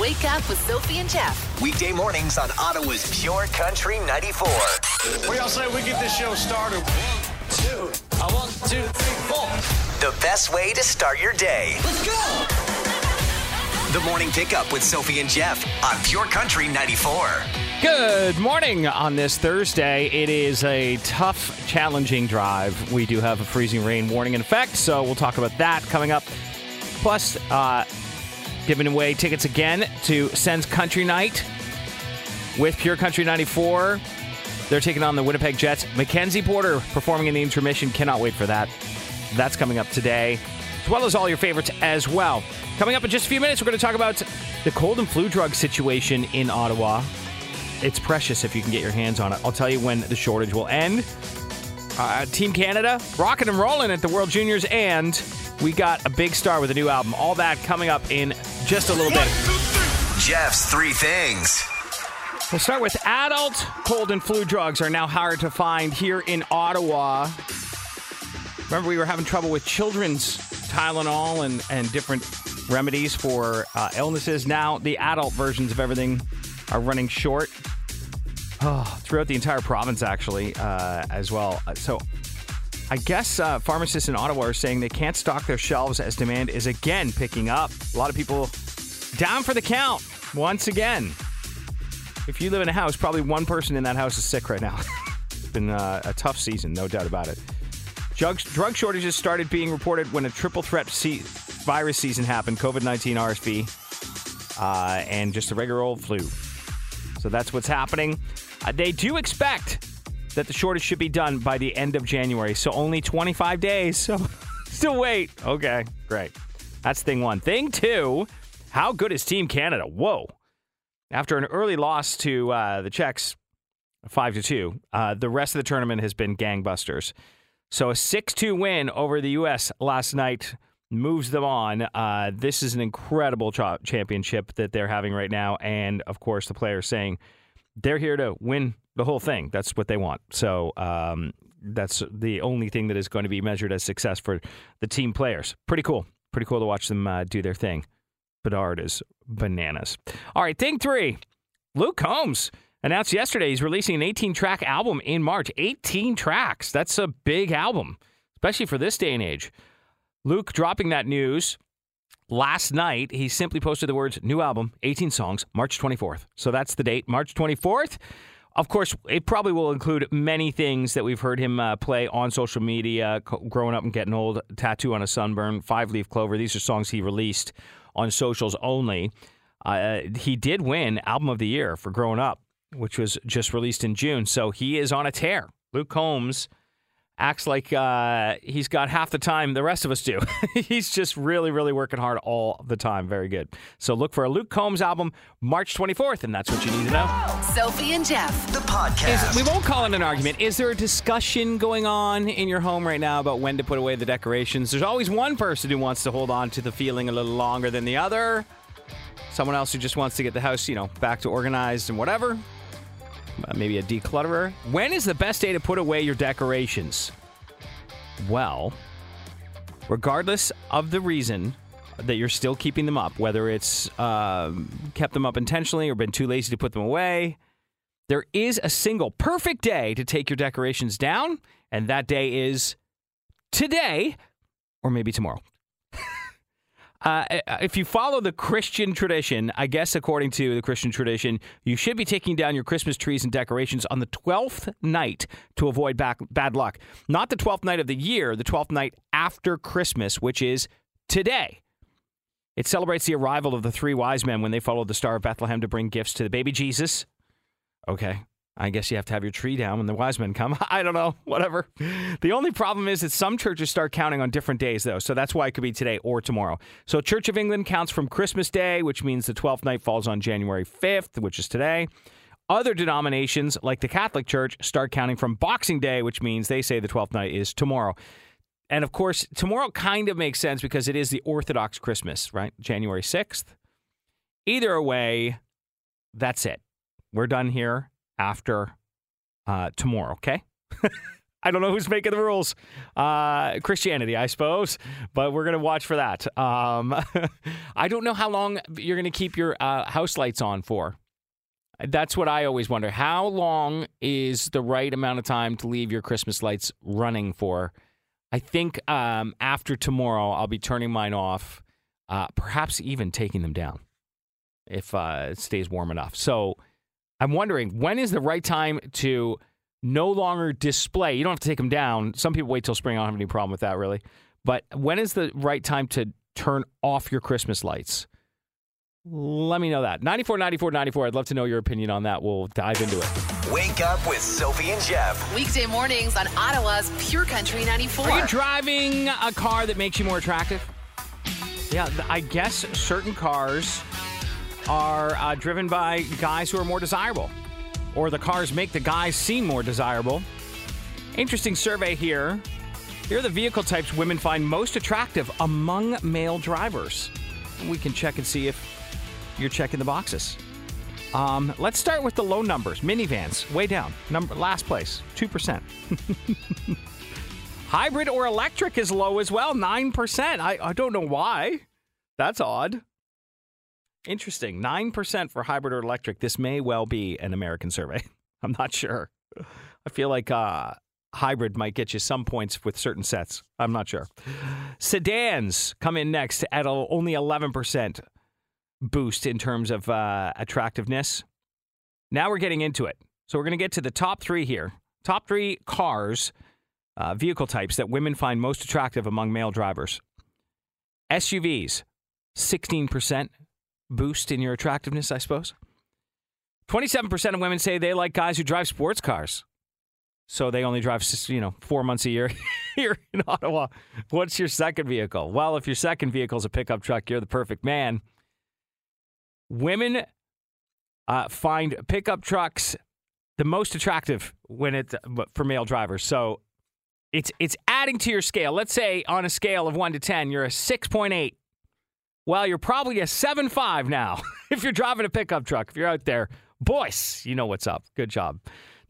Wake Up with Sophie and Jeff. Weekday mornings on Ottawa's Pure Country 94. What do y'all say we get this show started? One, two, I want two, three, four. The best way to start your day. Let's go! The morning pickup with Sophie and Jeff on Pure Country 94. Good morning on this Thursday. It is a tough, challenging drive. We do have a freezing rain warning in effect, so we'll talk about that coming up. Plus, uh, giving away tickets again to Sens Country Night with Pure Country 94. They're taking on the Winnipeg Jets. Mackenzie Porter performing in the intermission. Cannot wait for that. That's coming up today, as well as all your favorites as well. Coming up in just a few minutes, we're going to talk about the cold and flu drug situation in Ottawa. It's precious if you can get your hands on it. I'll tell you when the shortage will end. Uh, Team Canada rocking and rolling at the World Juniors, and we got a big star with a new album. All that coming up in just a little bit. Jeff's three things. We'll start with adult cold and flu drugs are now hard to find here in Ottawa. Remember, we were having trouble with children's Tylenol and, and different remedies for uh, illnesses. Now, the adult versions of everything are running short. Oh, throughout the entire province, actually, uh, as well. So, I guess uh, pharmacists in Ottawa are saying they can't stock their shelves as demand is again picking up. A lot of people down for the count once again. If you live in a house, probably one person in that house is sick right now. it's been uh, a tough season, no doubt about it. Drug, drug shortages started being reported when a triple threat se- virus season happened COVID 19, RSV, uh, and just a regular old flu. So that's what's happening. Uh, they do expect that the shortage should be done by the end of January. So only 25 days. So still wait. Okay, great. That's thing one. Thing two, how good is Team Canada? Whoa. After an early loss to uh, the Czechs, 5 to 2, uh, the rest of the tournament has been gangbusters. So a 6 2 win over the U.S. last night moves them on. Uh, this is an incredible cha- championship that they're having right now. And of course, the players saying they're here to win the whole thing. That's what they want. So um, that's the only thing that is going to be measured as success for the team players. Pretty cool. Pretty cool to watch them uh, do their thing. Bedard is bananas. All right, thing three Luke Combs announced yesterday he's releasing an 18 track album in March. 18 tracks. That's a big album, especially for this day and age. Luke dropping that news last night. He simply posted the words new album, 18 songs, March 24th. So that's the date, March 24th. Of course, it probably will include many things that we've heard him uh, play on social media, growing up and getting old, tattoo on a sunburn, five leaf clover. These are songs he released on socials only. Uh, he did win Album of the Year for Growing Up, which was just released in June. So he is on a tear. Luke Combs acts like uh, he's got half the time the rest of us do. he's just really, really working hard all the time. Very good. So look for a Luke Combs album March 24th, and that's what you need to know. Sophie and Jeff. The podcast. Is, we won't call it an argument. Is there a discussion going on in your home right now about when to put away the decorations? There's always one person who wants to hold on to the feeling a little longer than the other. Someone else who just wants to get the house, you know, back to organized and whatever. Uh, maybe a declutterer. When is the best day to put away your decorations? Well, regardless of the reason that you're still keeping them up, whether it's um, kept them up intentionally or been too lazy to put them away, there is a single perfect day to take your decorations down, and that day is today or maybe tomorrow. Uh, if you follow the Christian tradition, I guess according to the Christian tradition, you should be taking down your Christmas trees and decorations on the 12th night to avoid back, bad luck. Not the 12th night of the year, the 12th night after Christmas, which is today. It celebrates the arrival of the three wise men when they followed the Star of Bethlehem to bring gifts to the baby Jesus. Okay. I guess you have to have your tree down when the wise men come. I don't know, whatever. The only problem is that some churches start counting on different days, though. So that's why it could be today or tomorrow. So Church of England counts from Christmas Day, which means the 12th night falls on January 5th, which is today. Other denominations, like the Catholic Church, start counting from Boxing Day, which means they say the 12th night is tomorrow. And of course, tomorrow kind of makes sense because it is the Orthodox Christmas, right? January 6th. Either way, that's it. We're done here after uh, tomorrow, okay? I don't know who's making the rules. Uh, Christianity, I suppose, but we're going to watch for that. Um, I don't know how long you're going to keep your uh, house lights on for. That's what I always wonder. How long is the right amount of time to leave your Christmas lights running for? I think um, after tomorrow, I'll be turning mine off, uh, perhaps even taking them down if uh, it stays warm enough. So I'm wondering when is the right time to no longer display. You don't have to take them down. Some people wait till spring. I don't have any problem with that, really. But when is the right time to turn off your Christmas lights? Let me know that. 94, 94, 94. I'd love to know your opinion on that. We'll dive into it. Wake up with Sophie and Jeff. Weekday mornings on Ottawa's Pure Country 94. Are you driving a car that makes you more attractive? Yeah, I guess certain cars are uh, driven by guys who are more desirable, or the cars make the guys seem more desirable. Interesting survey here. Here are the vehicle types women find most attractive among male drivers. We can check and see if you're checking the boxes. Um, let's start with the low numbers. Minivans, way down. Number last place, two percent. Hybrid or electric is low as well, nine percent. I, I don't know why. That's odd. Interesting. Nine percent for hybrid or electric. This may well be an American survey. I'm not sure. I feel like uh, hybrid might get you some points with certain sets. I'm not sure. Sedans come in next at a- only 11% boost in terms of uh, attractiveness. Now we're getting into it. So we're going to get to the top three here. Top three cars, uh, vehicle types that women find most attractive among male drivers. SUVs, 16% boost in your attractiveness, I suppose. 27% of women say they like guys who drive sports cars. So they only drive, you know, four months a year here in Ottawa. What's your second vehicle? Well, if your second vehicle is a pickup truck, you're the perfect man. Women uh, find pickup trucks the most attractive when it for male drivers. So it's it's adding to your scale. Let's say on a scale of one to ten, you're a six point eight. Well, you're probably a seven five now if you're driving a pickup truck. If you're out there, boys, you know what's up. Good job.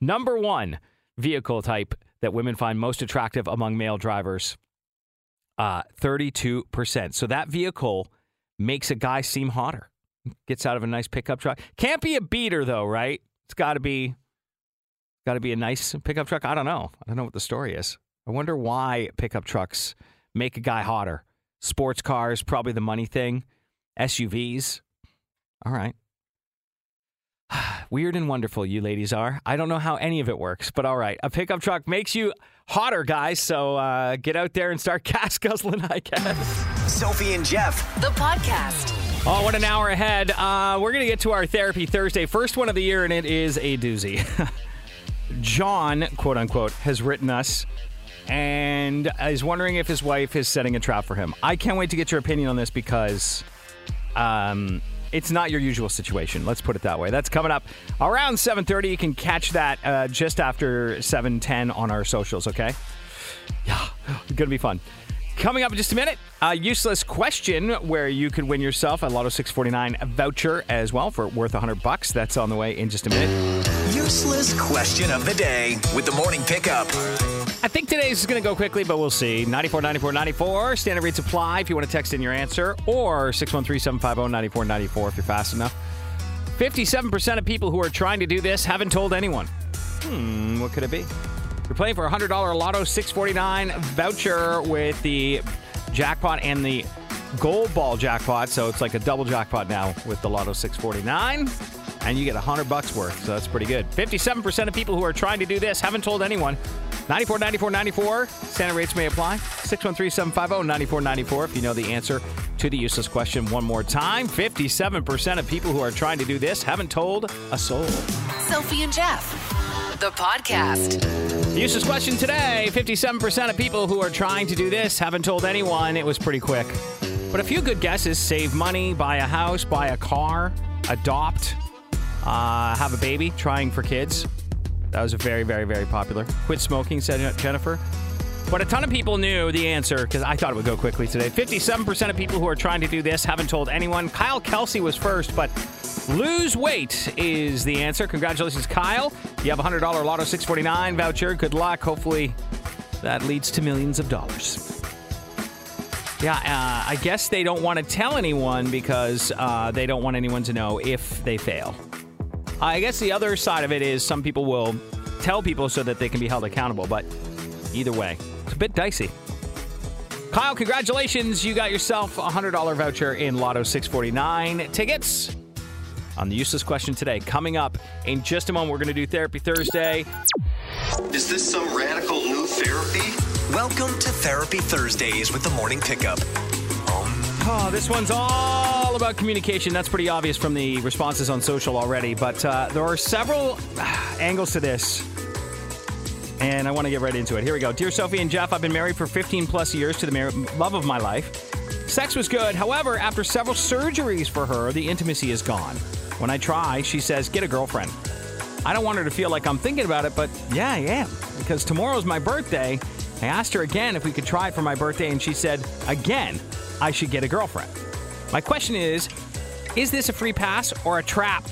Number one vehicle type that women find most attractive among male drivers, uh, 32%. So that vehicle makes a guy seem hotter. Gets out of a nice pickup truck. Can't be a beater though, right? It's got to be got to be a nice pickup truck. I don't know. I don't know what the story is. I wonder why pickup trucks make a guy hotter. Sports cars, probably the money thing. SUVs. All right. Weird and wonderful, you ladies are. I don't know how any of it works, but all right. A pickup truck makes you hotter, guys. So uh, get out there and start gas guzzling, I guess. Sophie and Jeff. The podcast. Oh, what an hour ahead. Uh, we're going to get to our Therapy Thursday, first one of the year, and it is a doozy. John, quote unquote, has written us and is wondering if his wife is setting a trap for him. I can't wait to get your opinion on this because um, it's not your usual situation. Let's put it that way. That's coming up around 7.30. You can catch that uh, just after 7.10 on our socials, okay? Yeah, it's to be fun. Coming up in just a minute, a useless question where you could win yourself a Lotto 649 voucher as well for worth 100 bucks. That's on the way in just a minute. Useless question of the day with the morning pickup. I think today's is going to go quickly, but we'll see. 94, 94, 94. Standard rates apply if you want to text in your answer, or 613 750 9494 if you're fast enough. 57% of people who are trying to do this haven't told anyone. Hmm, what could it be? You're playing for a $100 Lotto 649 voucher with the jackpot and the gold ball jackpot. So it's like a double jackpot now with the Lotto 649. And you get 100 bucks worth. So that's pretty good. 57% of people who are trying to do this haven't told anyone. 94, 94, 94. Standard rates may apply. 613 750 9494 if you know the answer to the useless question one more time. 57% of people who are trying to do this haven't told a soul. Sophie and Jeff. The podcast. Useless question today 57% of people who are trying to do this haven't told anyone. It was pretty quick. But a few good guesses save money, buy a house, buy a car, adopt, uh, have a baby, trying for kids. That was a very, very, very popular. Quit smoking, said Jennifer. But a ton of people knew the answer because I thought it would go quickly today. 57% of people who are trying to do this haven't told anyone. Kyle Kelsey was first, but lose weight is the answer. Congratulations, Kyle. You have a $100 Lotto 649 voucher. Good luck. Hopefully, that leads to millions of dollars. Yeah, uh, I guess they don't want to tell anyone because uh, they don't want anyone to know if they fail. I guess the other side of it is some people will tell people so that they can be held accountable, but either way, a bit dicey. Kyle, congratulations. You got yourself a $100 voucher in Lotto 649 tickets on the useless question today. Coming up in just a moment, we're going to do Therapy Thursday. Is this some radical new therapy? Welcome to Therapy Thursdays with the Morning Pickup. Oh, this one's all about communication. That's pretty obvious from the responses on social already. But uh, there are several uh, angles to this. And I want to get right into it. Here we go. Dear Sophie and Jeff, I've been married for 15 plus years to the mar- love of my life. Sex was good. However, after several surgeries for her, the intimacy is gone. When I try, she says, get a girlfriend. I don't want her to feel like I'm thinking about it, but yeah, I am. Because tomorrow's my birthday. I asked her again if we could try it for my birthday, and she said, again, I should get a girlfriend. My question is Is this a free pass or a trap?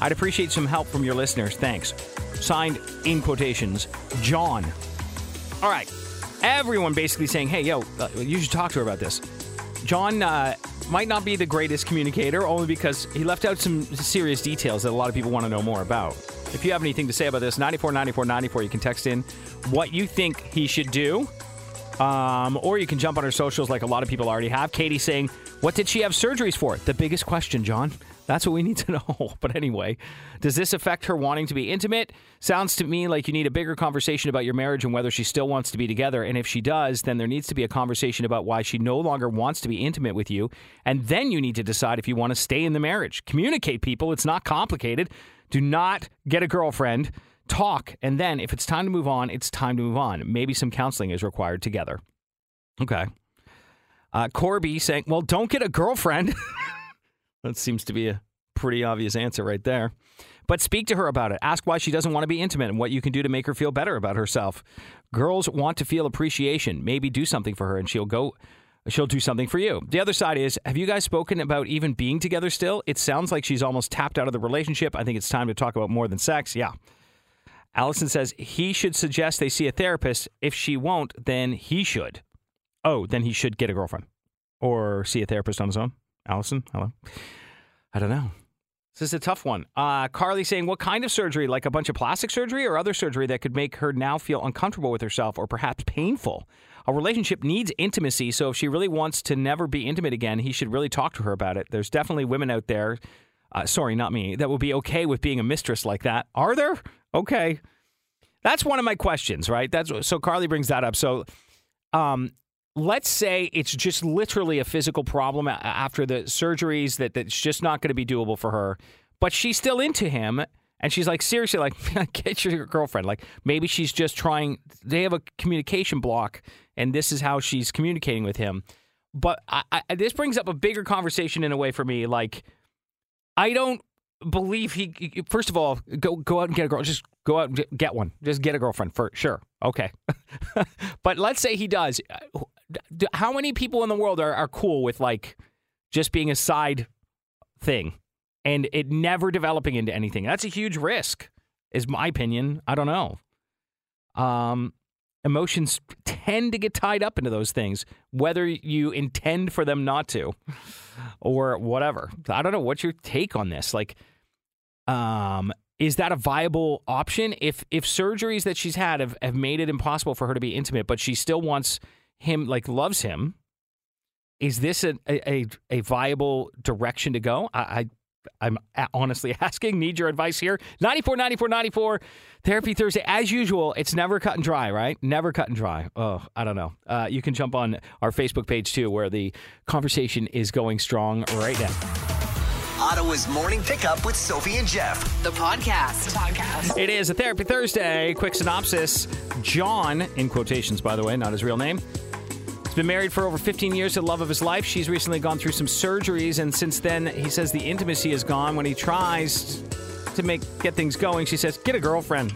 I'd appreciate some help from your listeners. Thanks. Signed in quotations, John. All right. Everyone basically saying, hey, yo, uh, you should talk to her about this. John uh, might not be the greatest communicator, only because he left out some serious details that a lot of people want to know more about. If you have anything to say about this, 94 94 94, you can text in what you think he should do. Um, or you can jump on her socials like a lot of people already have. Katie saying, What did she have surgeries for? The biggest question, John. That's what we need to know. But anyway, does this affect her wanting to be intimate? Sounds to me like you need a bigger conversation about your marriage and whether she still wants to be together. And if she does, then there needs to be a conversation about why she no longer wants to be intimate with you. And then you need to decide if you want to stay in the marriage. Communicate, people. It's not complicated. Do not get a girlfriend. Talk. And then if it's time to move on, it's time to move on. Maybe some counseling is required together. Okay. Uh, Corby saying, well, don't get a girlfriend. that seems to be a pretty obvious answer right there. But speak to her about it. Ask why she doesn't want to be intimate and what you can do to make her feel better about herself. Girls want to feel appreciation. Maybe do something for her and she'll go she'll do something for you. The other side is, have you guys spoken about even being together still? It sounds like she's almost tapped out of the relationship. I think it's time to talk about more than sex. Yeah. Allison says he should suggest they see a therapist. If she won't, then he should. Oh, then he should get a girlfriend or see a therapist on his own. Allison, hello. I don't know. This is a tough one. Uh, Carly saying, what kind of surgery? Like a bunch of plastic surgery or other surgery that could make her now feel uncomfortable with herself or perhaps painful? A relationship needs intimacy, so if she really wants to never be intimate again, he should really talk to her about it. There's definitely women out there, uh, sorry, not me, that would be okay with being a mistress like that. Are there? Okay. That's one of my questions, right? That's so Carly brings that up. So, um, let's say it's just literally a physical problem after the surgeries that that's just not going to be doable for her, but she's still into him. And she's like, seriously, like, get your girlfriend. Like, maybe she's just trying, they have a communication block, and this is how she's communicating with him. But I, I, this brings up a bigger conversation in a way for me. Like, I don't believe he, first of all, go go out and get a girl. Just go out and get one. Just get a girlfriend for sure. Okay. but let's say he does. Uh, How many people in the world are, are cool with like just being a side thing and it never developing into anything? That's a huge risk, is my opinion. I don't know. Um, emotions tend to get tied up into those things, whether you intend for them not to or whatever. I don't know. What's your take on this? Like, um, is that a viable option? If if surgeries that she's had have, have made it impossible for her to be intimate, but she still wants him, like loves him, is this a a, a viable direction to go? I, I I'm honestly asking. Need your advice here. 94, 94, 94. Therapy Thursday. As usual, it's never cut and dry, right? Never cut and dry. Oh, I don't know. Uh, you can jump on our Facebook page too, where the conversation is going strong right now. Ottawa's Morning Pickup with Sophie and Jeff. The podcast. podcast. It is a Therapy Thursday. Quick synopsis. John, in quotations, by the way, not his real name, He's been married for over 15 years to the love of his life. She's recently gone through some surgeries, and since then, he says the intimacy is gone. When he tries to make get things going, she says, "Get a girlfriend."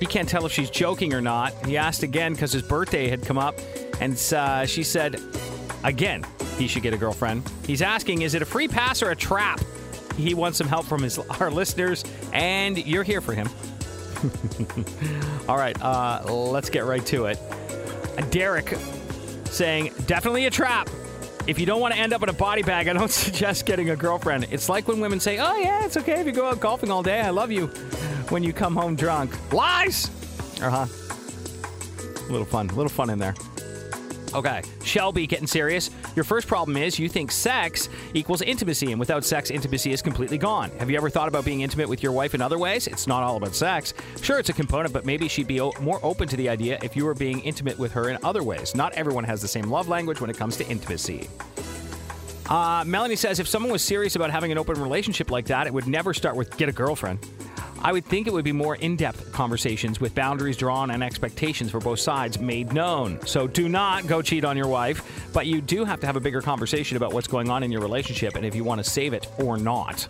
He can't tell if she's joking or not. He asked again because his birthday had come up, and uh, she said again he should get a girlfriend. He's asking, is it a free pass or a trap? He wants some help from his our listeners, and you're here for him. All right, uh, let's get right to it. Derek saying, definitely a trap. If you don't want to end up in a body bag, I don't suggest getting a girlfriend. It's like when women say, oh, yeah, it's okay if you go out golfing all day. I love you when you come home drunk. Lies! Uh huh. A little fun, a little fun in there. Okay, Shelby getting serious. Your first problem is you think sex equals intimacy, and without sex, intimacy is completely gone. Have you ever thought about being intimate with your wife in other ways? It's not all about sex. Sure, it's a component, but maybe she'd be o- more open to the idea if you were being intimate with her in other ways. Not everyone has the same love language when it comes to intimacy. Uh, Melanie says if someone was serious about having an open relationship like that, it would never start with get a girlfriend. I would think it would be more in depth conversations with boundaries drawn and expectations for both sides made known. So do not go cheat on your wife, but you do have to have a bigger conversation about what's going on in your relationship and if you want to save it or not.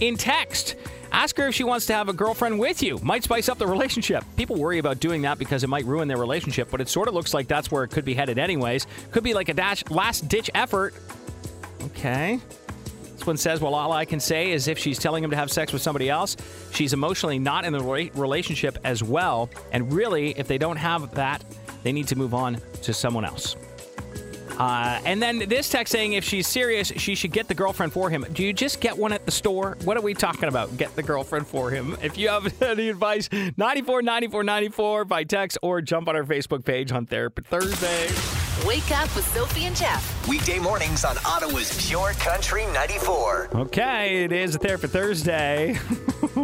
In text, ask her if she wants to have a girlfriend with you. Might spice up the relationship. People worry about doing that because it might ruin their relationship, but it sort of looks like that's where it could be headed anyways. Could be like a dash last ditch effort. Okay. One says, well, all I can say is if she's telling him to have sex with somebody else, she's emotionally not in the relationship as well. And really, if they don't have that, they need to move on to someone else. Uh, and then this text saying if she's serious, she should get the girlfriend for him. Do you just get one at the store? What are we talking about? Get the girlfriend for him. If you have any advice, 94 94 94 by text or jump on our Facebook page on Therapy Thursday. Wake up with Sophie and Jeff. Weekday mornings on Ottawa's Pure Country 94. Okay, it is a Therapy Thursday.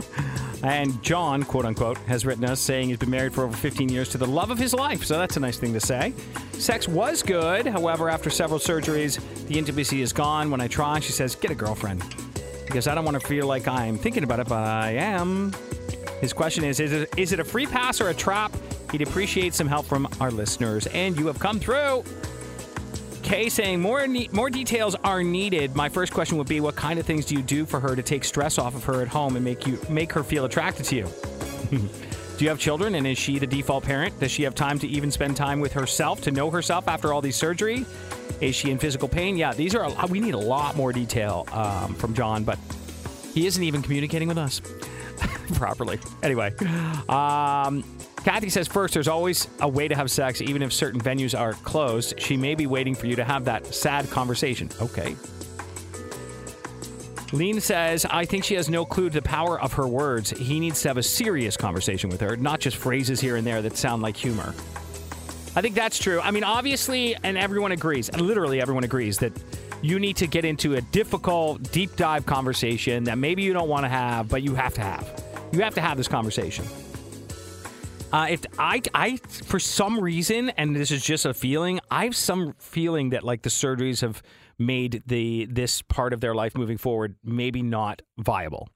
and John, quote unquote, has written us saying he's been married for over 15 years to the love of his life. So that's a nice thing to say. Sex was good. However, after several surgeries, the intimacy is gone. When I try, she says, get a girlfriend. Because I don't want to feel like I'm thinking about it, but I am. His question is is it, is it a free pass or a trap? He'd appreciate some help from our listeners. And you have come through. Kay saying more ne- more details are needed. My first question would be, what kind of things do you do for her to take stress off of her at home and make you make her feel attracted to you? do you have children, and is she the default parent? Does she have time to even spend time with herself to know herself after all these surgery? Is she in physical pain? Yeah, these are a we need a lot more detail um, from John, but he isn't even communicating with us properly. Anyway, um, Kathy says first, there's always a way to have sex, even if certain venues are closed. She may be waiting for you to have that sad conversation. Okay. Lean says, I think she has no clue to the power of her words. He needs to have a serious conversation with her, not just phrases here and there that sound like humor. I think that's true. I mean, obviously, and everyone agrees, and literally everyone agrees, that you need to get into a difficult, deep dive conversation that maybe you don't want to have, but you have to have. You have to have this conversation. Uh, if I, I, for some reason, and this is just a feeling, I have some feeling that like the surgeries have made the this part of their life moving forward maybe not viable.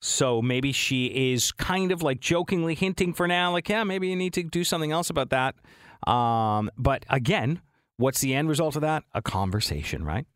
So maybe she is kind of like jokingly hinting for now, like, yeah, maybe you need to do something else about that. Um, but again, what's the end result of that? A conversation, right?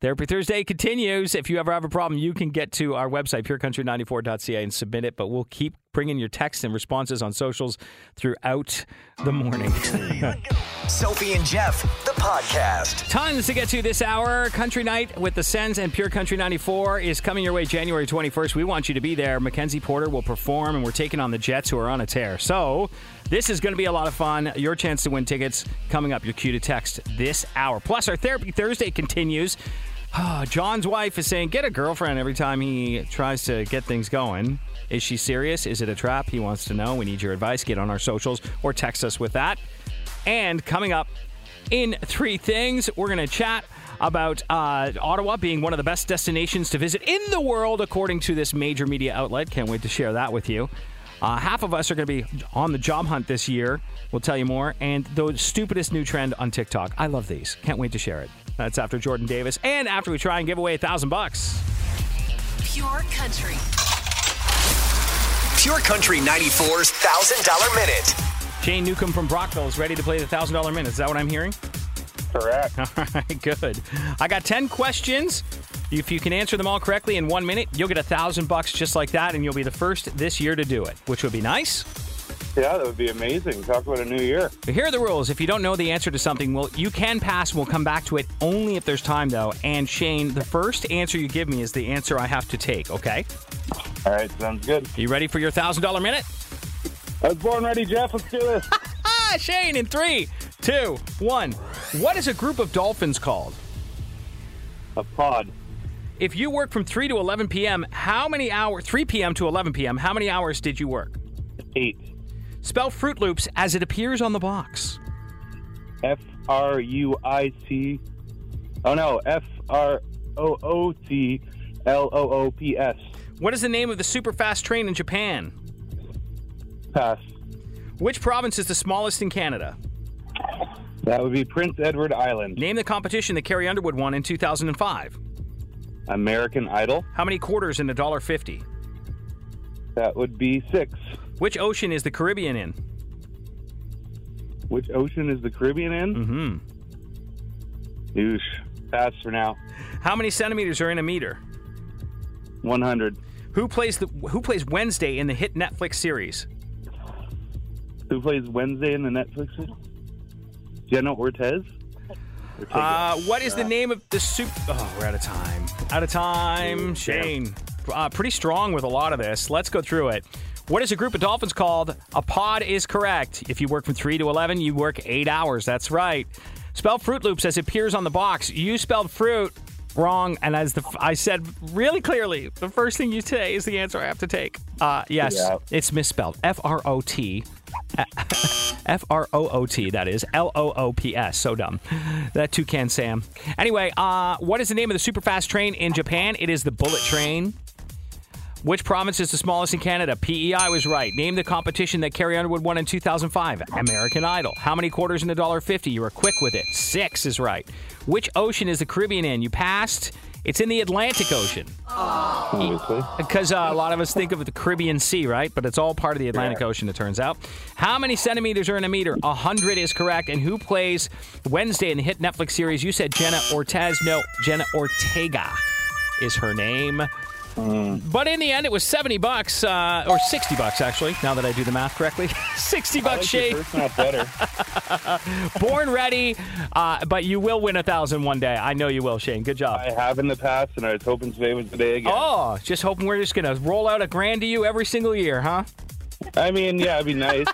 Therapy Thursday continues. If you ever have a problem, you can get to our website, purecountry94.ca, and submit it. But we'll keep bringing in your texts and responses on socials throughout the morning. Sophie and Jeff, the podcast. Tons to get to this hour. Country Night with the Sens and Pure Country 94 is coming your way January 21st. We want you to be there. Mackenzie Porter will perform, and we're taking on the Jets, who are on a tear. So, this is going to be a lot of fun. Your chance to win tickets coming up. Your cue to text this hour. Plus, our Therapy Thursday continues. John's wife is saying, get a girlfriend every time he tries to get things going. Is she serious? Is it a trap? He wants to know. We need your advice. Get on our socials or text us with that. And coming up in three things, we're going to chat about uh, Ottawa being one of the best destinations to visit in the world, according to this major media outlet. Can't wait to share that with you. Uh, half of us are going to be on the job hunt this year. We'll tell you more. And the stupidest new trend on TikTok. I love these. Can't wait to share it. That's after Jordan Davis and after we try and give away a thousand bucks. Pure Country. Pure Country 94's $1,000 minute. Shane Newcomb from Brockville is ready to play the thousand dollar minute. Is that what I'm hearing? Correct. All right, good. I got 10 questions. If you can answer them all correctly in one minute, you'll get a thousand bucks just like that, and you'll be the first this year to do it, which would be nice. Yeah, that would be amazing. Talk about a new year. But Here are the rules. If you don't know the answer to something, well, you can pass. We'll come back to it only if there's time, though. And Shane, the first answer you give me is the answer I have to take. Okay? All right, sounds good. You ready for your thousand dollar minute? I was born ready, Jeff. Let's do this. Shane, in three, two, one. What is a group of dolphins called? a pod. If you work from 3 to 11 p.m., how many hours? 3 p.m. to 11 p.m., how many hours did you work? Eight. Spell Fruit Loops as it appears on the box. F R U I C. Oh no, F R O O T L O O P S. What is the name of the super fast train in Japan? Pass. Which province is the smallest in Canada? That would be Prince Edward Island. Name the competition that Carrie Underwood won in 2005. American Idol. How many quarters in a dollar fifty? That would be six. Which ocean is the Caribbean in? Which ocean is the Caribbean in? Mm-hmm. Oosh. Pass for now. How many centimeters are in a meter? 100. Who plays the Who plays Wednesday in the hit Netflix series? Who plays Wednesday in the Netflix? series? Jenna Ortez? Uh, what is the name of the soup? Oh, we're out of time. Out of time, Shane. Uh, pretty strong with a lot of this. Let's go through it. What is a group of dolphins called? A pod is correct. If you work from 3 to 11, you work 8 hours. That's right. Spell Fruit Loops as it appears on the box. You spelled fruit wrong, and as the I said really clearly, the first thing you say is the answer I have to take. Uh, yes, Yeah. it's misspelled. F R O T. F R O O T, that is. L O O P S. So dumb. That toucan Sam. Anyway, uh, what is the name of the super fast train in Japan? It is the Bullet Train. Which province is the smallest in Canada? PEI was right. Name the competition that Carrie Underwood won in 2005. American Idol. How many quarters in a dollar fifty? You were quick with it. Six is right. Which ocean is the Caribbean in? You passed. It's in the Atlantic Ocean. Obviously. Because uh, a lot of us think of the Caribbean Sea, right? But it's all part of the Atlantic Ocean, it turns out. How many centimeters are in a meter? A hundred is correct. And who plays Wednesday in the hit Netflix series? You said Jenna Ortez. No, Jenna Ortega is her name. But in the end, it was 70 bucks, uh, or 60 bucks, actually, now that I do the math correctly. 60 I bucks, like Shane. math better. Born ready, uh, but you will win a thousand one day. I know you will, Shane. Good job. I have in the past, and I was hoping today was the day again. Oh, just hoping we're just going to roll out a grand to you every single year, huh? I mean, yeah, it'd be nice.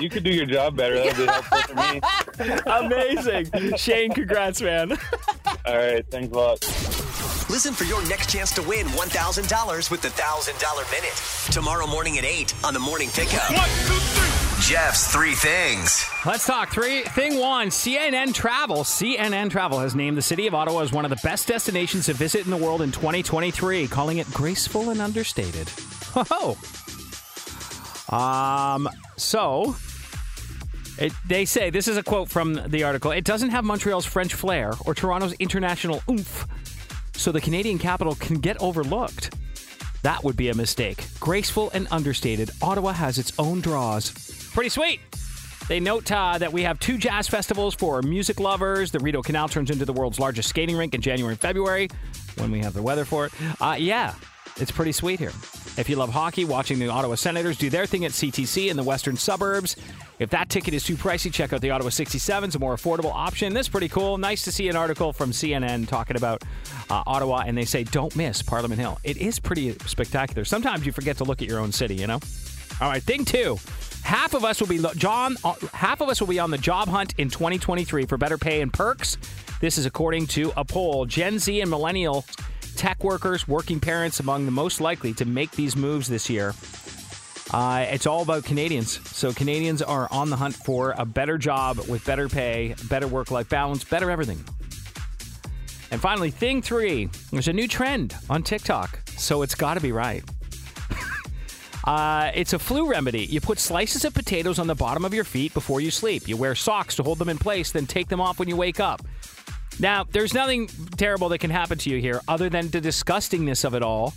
you could do your job better. That'd be helpful for me. Amazing. Shane, congrats, man. All right, thanks a lot. Listen for your next chance to win $1,000 with the $1,000 Minute. Tomorrow morning at 8 on the Morning Pickup. Jeff's Three Things. Let's talk. Three thing one. CNN Travel. CNN Travel has named the city of Ottawa as one of the best destinations to visit in the world in 2023, calling it graceful and understated. Oh. Um. So. It, they say this is a quote from the article. It doesn't have Montreal's French flair or Toronto's international oomph, so the Canadian capital can get overlooked. That would be a mistake. Graceful and understated, Ottawa has its own draws. Pretty sweet. They note uh, that we have two jazz festivals for music lovers. The Rideau Canal turns into the world's largest skating rink in January and February when we have the weather for it. Uh, yeah, it's pretty sweet here. If you love hockey, watching the Ottawa Senators do their thing at CTC in the western suburbs. If that ticket is too pricey, check out the Ottawa 67s, a more affordable option. This is pretty cool. Nice to see an article from CNN talking about uh, Ottawa, and they say, don't miss Parliament Hill. It is pretty spectacular. Sometimes you forget to look at your own city, you know? All right, thing two. Half of us will be lo- John. Uh, half of us will be on the job hunt in 2023 for better pay and perks. This is according to a poll. Gen Z and millennial tech workers, working parents, among the most likely to make these moves this year. Uh, it's all about Canadians. So Canadians are on the hunt for a better job with better pay, better work-life balance, better everything. And finally, thing three. There's a new trend on TikTok, so it's got to be right. Uh, it's a flu remedy. You put slices of potatoes on the bottom of your feet before you sleep. You wear socks to hold them in place, then take them off when you wake up. Now, there's nothing terrible that can happen to you here other than the disgustingness of it all.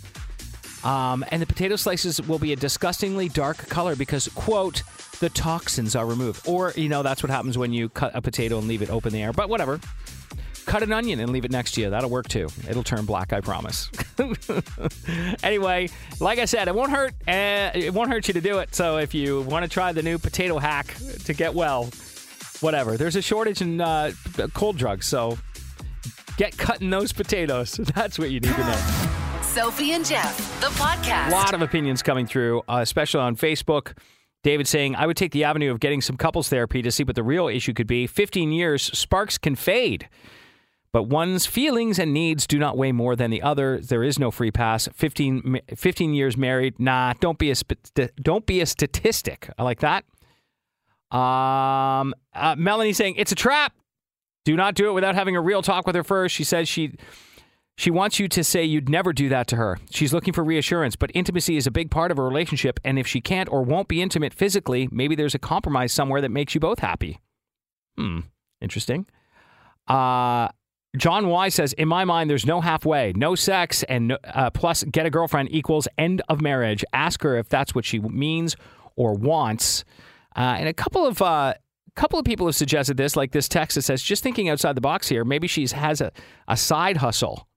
Um, and the potato slices will be a disgustingly dark color because, quote, the toxins are removed. Or, you know, that's what happens when you cut a potato and leave it open in the air. But whatever. cut an onion and leave it next to you. That'll work too. It'll turn black, I promise. anyway, like I said, it won't hurt. Uh, it won't hurt you to do it. So if you want to try the new potato hack to get well, whatever. There's a shortage in uh, cold drugs, so get cutting those potatoes. That's what you need to know. Sophie and Jeff, the podcast. A lot of opinions coming through, uh, especially on Facebook. David saying, I would take the avenue of getting some couples therapy to see what the real issue could be. 15 years, sparks can fade. But one's feelings and needs do not weigh more than the other. There is no free pass. 15, 15 years married, nah, don't be a don't be a statistic. I like that. Um, uh, Melanie saying it's a trap. Do not do it without having a real talk with her first. She says she she wants you to say you'd never do that to her. She's looking for reassurance, but intimacy is a big part of a relationship, and if she can't or won't be intimate physically, maybe there's a compromise somewhere that makes you both happy. Hmm, interesting. Uh, John Y says, In my mind, there's no halfway, no sex, and uh, plus get a girlfriend equals end of marriage. Ask her if that's what she means or wants. Uh, and a couple of uh, couple of people have suggested this, like this text that says, just thinking outside the box here, maybe she has a, a side hustle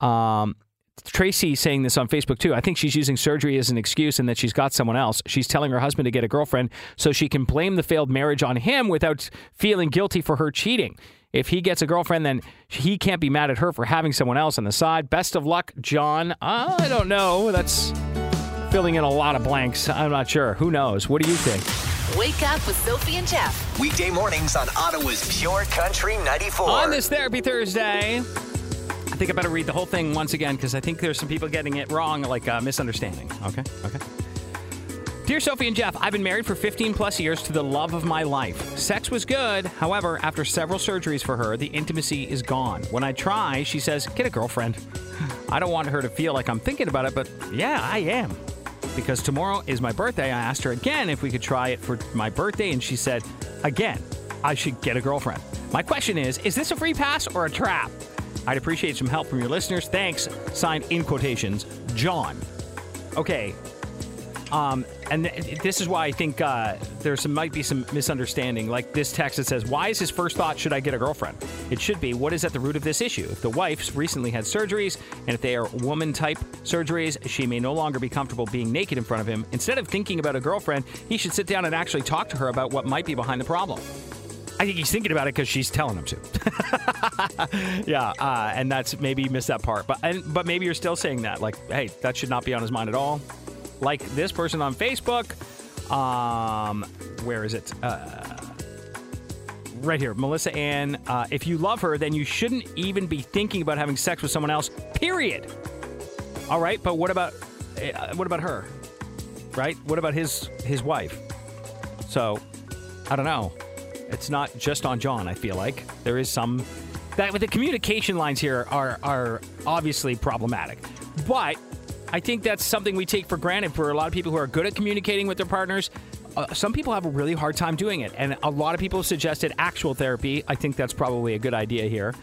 um, Tracy saying this on Facebook too. I think she's using surgery as an excuse and that she's got someone else. She's telling her husband to get a girlfriend so she can blame the failed marriage on him without feeling guilty for her cheating. If he gets a girlfriend, then he can't be mad at her for having someone else on the side. Best of luck, John. I don't know. That's filling in a lot of blanks. I'm not sure. Who knows? What do you think? Wake up with Sophie and Jeff. Weekday mornings on Ottawa's Pure Country 94. On this Therapy Thursday I think I better read the whole thing once again because I think there's some people getting it wrong, like a uh, misunderstanding. Okay, okay. Dear Sophie and Jeff, I've been married for 15 plus years to the love of my life. Sex was good. However, after several surgeries for her, the intimacy is gone. When I try, she says, Get a girlfriend. I don't want her to feel like I'm thinking about it, but yeah, I am. Because tomorrow is my birthday, I asked her again if we could try it for my birthday, and she said, Again, I should get a girlfriend. My question is Is this a free pass or a trap? I'd appreciate some help from your listeners. Thanks. Signed in quotations, John. Okay. Um, and th- this is why I think uh, there might be some misunderstanding. Like this text that says, Why is his first thought, should I get a girlfriend? It should be, What is at the root of this issue? If the wife's recently had surgeries, and if they are woman type surgeries, she may no longer be comfortable being naked in front of him. Instead of thinking about a girlfriend, he should sit down and actually talk to her about what might be behind the problem. I think he's thinking about it because she's telling him to. yeah, uh, and that's maybe you missed that part, but and, but maybe you're still saying that. Like, hey, that should not be on his mind at all. Like this person on Facebook. Um, where is it? Uh, right here, Melissa Ann. Uh, if you love her, then you shouldn't even be thinking about having sex with someone else. Period. All right, but what about uh, what about her? Right? What about his his wife? So, I don't know. It's not just on John, I feel like. There is some that the communication lines here are are obviously problematic. But I think that's something we take for granted for a lot of people who are good at communicating with their partners. Uh, some people have a really hard time doing it, and a lot of people suggested actual therapy. I think that's probably a good idea here.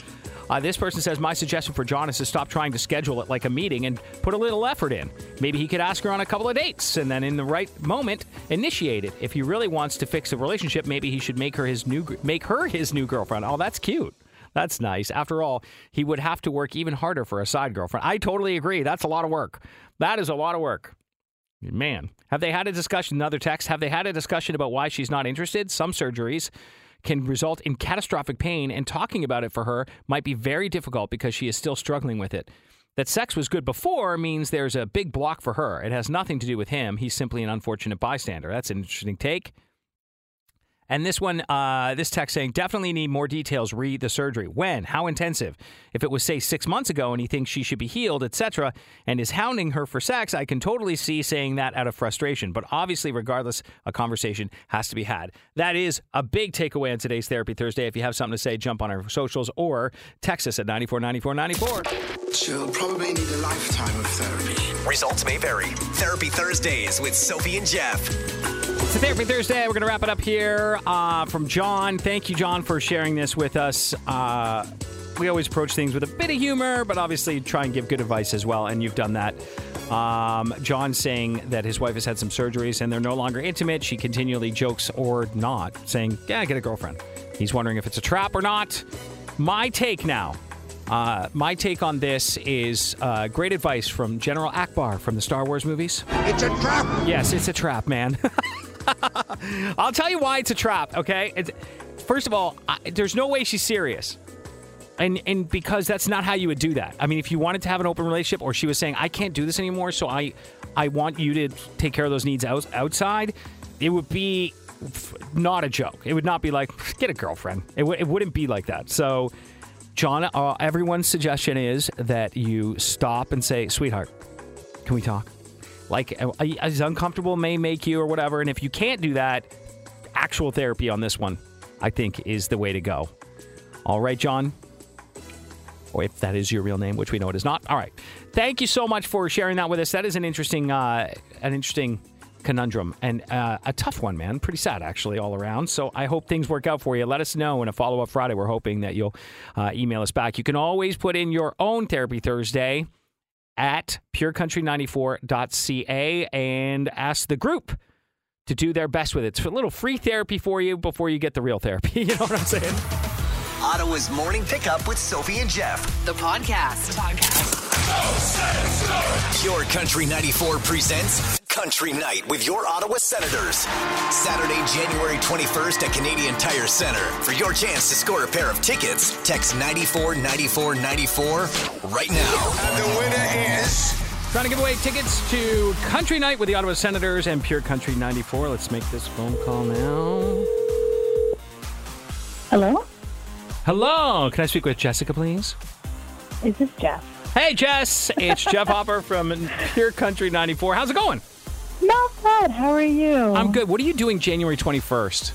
Uh, this person says, My suggestion for John is to stop trying to schedule it like a meeting and put a little effort in. Maybe he could ask her on a couple of dates and then, in the right moment, initiate it. If he really wants to fix the relationship, maybe he should make her his new make her his new girlfriend. Oh, that's cute. That's nice. After all, he would have to work even harder for a side girlfriend. I totally agree. That's a lot of work. That is a lot of work. Man, have they had a discussion? Another text. Have they had a discussion about why she's not interested? Some surgeries can result in catastrophic pain, and talking about it for her might be very difficult because she is still struggling with it. That sex was good before means there's a big block for her. It has nothing to do with him. He's simply an unfortunate bystander. That's an interesting take. And this one, uh, this text saying, definitely need more details. Read the surgery. When? How intensive? If it was, say, six months ago and he thinks she should be healed, etc., and is hounding her for sex, I can totally see saying that out of frustration. But obviously, regardless, a conversation has to be had. That is a big takeaway on today's Therapy Thursday. If you have something to say, jump on our socials or text us at 949494. She'll probably need a lifetime of therapy. Results may vary. Therapy Thursdays with Sophie and Jeff. It's a Therapy Thursday. We're going to wrap it up here uh, from John. Thank you, John, for sharing this with us. Uh, we always approach things with a bit of humor, but obviously try and give good advice as well, and you've done that. Um, John saying that his wife has had some surgeries and they're no longer intimate. She continually jokes or not, saying, Yeah, get a girlfriend. He's wondering if it's a trap or not. My take now. Uh, my take on this is uh, great advice from General Ackbar from the Star Wars movies. It's a trap. Yes, it's a trap, man. I'll tell you why it's a trap. Okay, it's, first of all, I, there's no way she's serious, and and because that's not how you would do that. I mean, if you wanted to have an open relationship, or she was saying, "I can't do this anymore," so I I want you to take care of those needs out, outside, it would be not a joke. It would not be like get a girlfriend. It, w- it wouldn't be like that. So. John, uh, everyone's suggestion is that you stop and say, "Sweetheart, can we talk?" Like, as uncomfortable may make you or whatever. And if you can't do that, actual therapy on this one, I think, is the way to go. All right, John. Or if that is your real name, which we know it is not. All right. Thank you so much for sharing that with us. That is an interesting, uh, an interesting conundrum and uh, a tough one, man. Pretty sad, actually, all around. So I hope things work out for you. Let us know in a follow up Friday. We're hoping that you'll uh, email us back. You can always put in your own therapy Thursday at purecountry94.ca and ask the group to do their best with it. It's a little free therapy for you before you get the real therapy. You know what I'm saying? Ottawa's morning pickup with Sophie and Jeff. The podcast. Pure Country 94 presents Country Night with your Ottawa Senators. Saturday, January 21st at Canadian Tire Center. For your chance to score a pair of tickets, text 949494 right now. And the winner is. Trying to give away tickets to Country Night with the Ottawa Senators and Pure Country 94. Let's make this phone call now. Hello? Hello, can I speak with Jessica, please? Is this Jeff? Hey, Jess. It's Jeff Hopper from Pure Country 94. How's it going? Not bad. How are you? I'm good. What are you doing January 21st?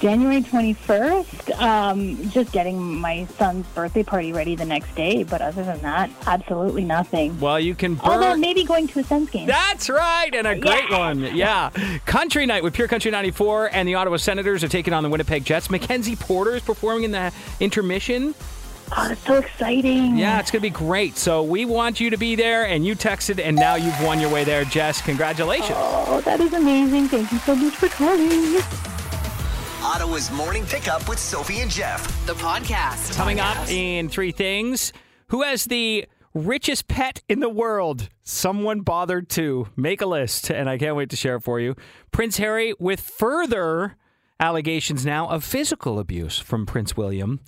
January 21st, um, just getting my son's birthday party ready the next day. But other than that, absolutely nothing. Well, you can Although maybe going to a Sens game. That's right, and a great Yeah. one. Yeah. Country Night with Pure Country 94 and the Ottawa Senators are taking on the Winnipeg Jets. Mackenzie Porter is performing in the intermission. Oh, that's so exciting. Yeah, it's going to be great. So we want you to be there, and you texted, and now you've won your way there, Jess. Congratulations. Oh, that is amazing. Thank you so much for calling. Ottawa's morning pickup with Sophie and Jeff. The podcast. Coming up in three things who has the richest pet in the world? Someone bothered to make a list, and I can't wait to share it for you. Prince Harry with further allegations now of physical abuse from Prince William.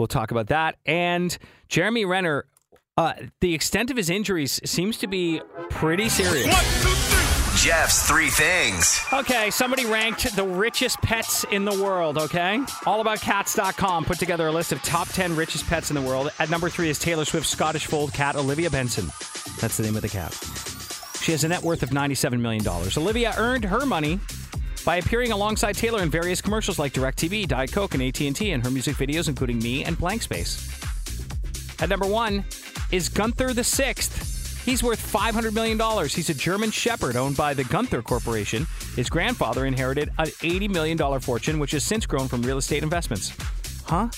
We'll talk about that. And Jeremy Renner, uh, the extent of his injuries seems to be pretty serious. Jeff's three things. Okay, somebody ranked the richest pets in the world, okay? Allaboutcats.com put together a list of top 10 richest pets in the world. At number three is Taylor Swift's Scottish fold cat, Olivia Benson. That's the name of the cat. She has a net worth of $97 million. Olivia earned her money by appearing alongside Taylor in various commercials like DirecTV, Diet Coke, and AT&T, and her music videos, including Me and Blank Space. At number one is Gunther the Sixth. He's worth $500 million. He's a German shepherd owned by the Gunther Corporation. His grandfather inherited an $80 million fortune, which has since grown from real estate investments. Huh?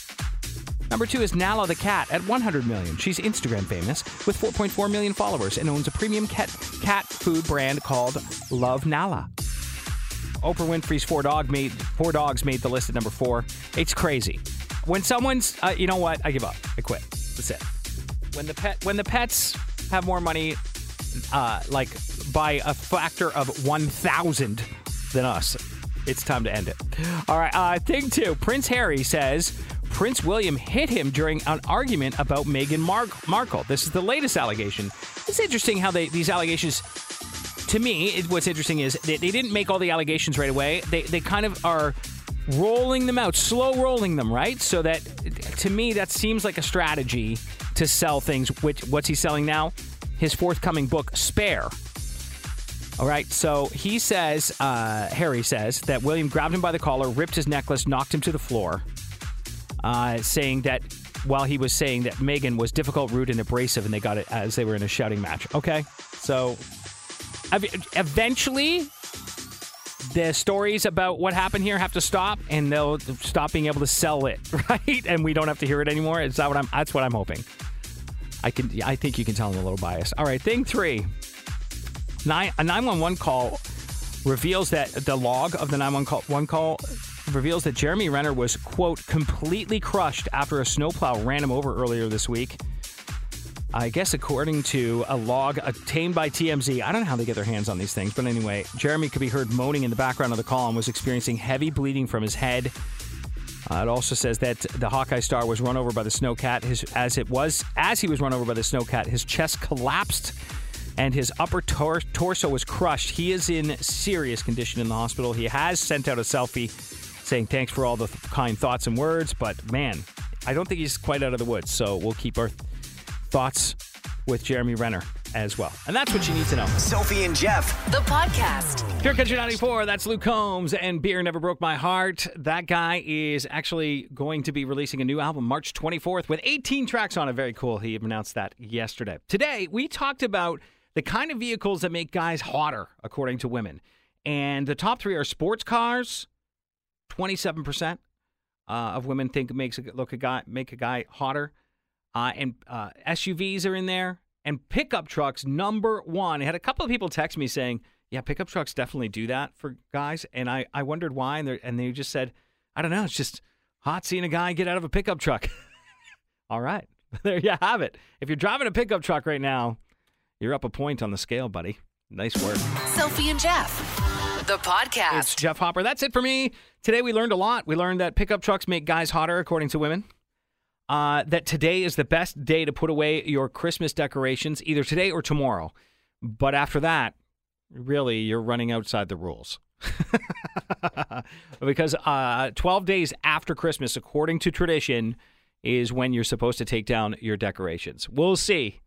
Number two is Nala the cat at 100 million. She's Instagram famous with 4.4 million followers and owns a premium cat cat food brand called Love Nala. Oprah Winfrey's four dog made four dogs made the list at number four. It's crazy. When someone's, uh, you know what? I give up. I quit. That's it. When the pet when the pets have more money, uh, like by a factor of one thousand than us, it's time to end it. All right. Uh, thing two. Prince Harry says Prince William hit him during an argument about Meghan Mar- Markle. This is the latest allegation. It's interesting how they these allegations to me, it, what's interesting is they, they didn't make all the allegations right away. They they kind of are rolling them out, slow rolling them, right? So that to me that seems like a strategy to sell things. Which what's he selling now? His forthcoming book, Spare. All right, so he says, uh, Harry says that William grabbed him by the collar, ripped his necklace, knocked him to the floor, uh, saying that while he was saying that Meghan was difficult, rude, and abrasive, and they got it as they were in a shouting match. Okay, so eventually the stories about what happened here have to stop and they'll stop being able to sell it right? And we don't have to hear it anymore. Is that what i'm that's what i'm hoping. I can i think you can tell i'm a little biased. All right thing three. Nine, a 911 call reveals that the log of the 911 call, call reveals that Jeremy Renner was, quote, completely crushed after a snowplow ran him over earlier this week. I guess according to a log obtained by TMZ, I don't know how they get their hands on these things, but anyway, Jeremy could be heard moaning in the background of the call and was experiencing heavy bleeding from his head. Uh, it also says that the Hawkeye star was run over by the snowcat. His, as it was, as he was run over by the snowcat, his chest collapsed and his upper tor- torso was crushed. He is in serious condition in the hospital. He has sent out a selfie saying thanks for all the th- kind thoughts and words, but man, I don't think he's quite out of the woods. So we'll keep our thoughts with Jeremy Renner as well. And that's what you need to know. Sophie and Jeff. The podcast. Pure Country 94, that's Luke Combs and Beer Never Broke My Heart. That guy is actually going to be releasing a new album March 24th with 18 tracks on it. Very cool. He announced that yesterday. Today, we talked about the kind of vehicles that make guys hotter, according to women. And the top three are sports cars, 27% uh, of women think makes a, look a guy make a guy hotter. Uh, and uh, SUVs are in there, and pickup trucks number one. I had a couple of people text me saying, "Yeah, pickup trucks definitely do that for guys," and I I wondered why, and, and they just said, "I don't know, it's just hot seeing a guy get out of a pickup truck." All right, there you have it. If you're driving a pickup truck right now, you're up a point on the scale, buddy. Nice work. Sophie and Jeff. The podcast. It's. Jeff Hopper. That's it for me. Today we learned a lot. We learned that pickup trucks make guys hotter, according to women. Uh, that today is the best day to put away your Christmas decorations, either today or tomorrow. But after that, really, you're running outside the rules. because uh, 12 days after Christmas, according to tradition, is when you're supposed to take down your decorations. We'll see.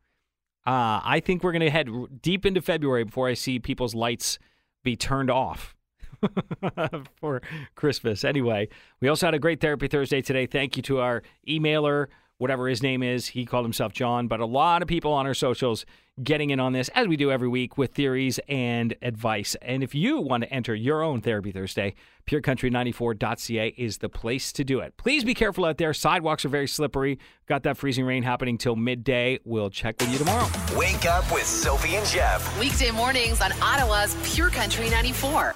Uh, I think we're going to head deep into February before I see people's lights be turned off for Christmas. Anyway, we also had a great Therapy Thursday today. Thank you to our emailer, whatever his name is. He called himself John, but a lot of people on our socials getting in on this, as we do every week, with theories and advice. And if you want to enter your own Therapy Thursday, purecountry94.ca is the place to do it. Please be careful out there. Sidewalks are very slippery. Got that freezing rain happening till midday. We'll check with you tomorrow. Wake up with Sophie and Jeff. Weekday mornings on Ottawa's Pure Country 94.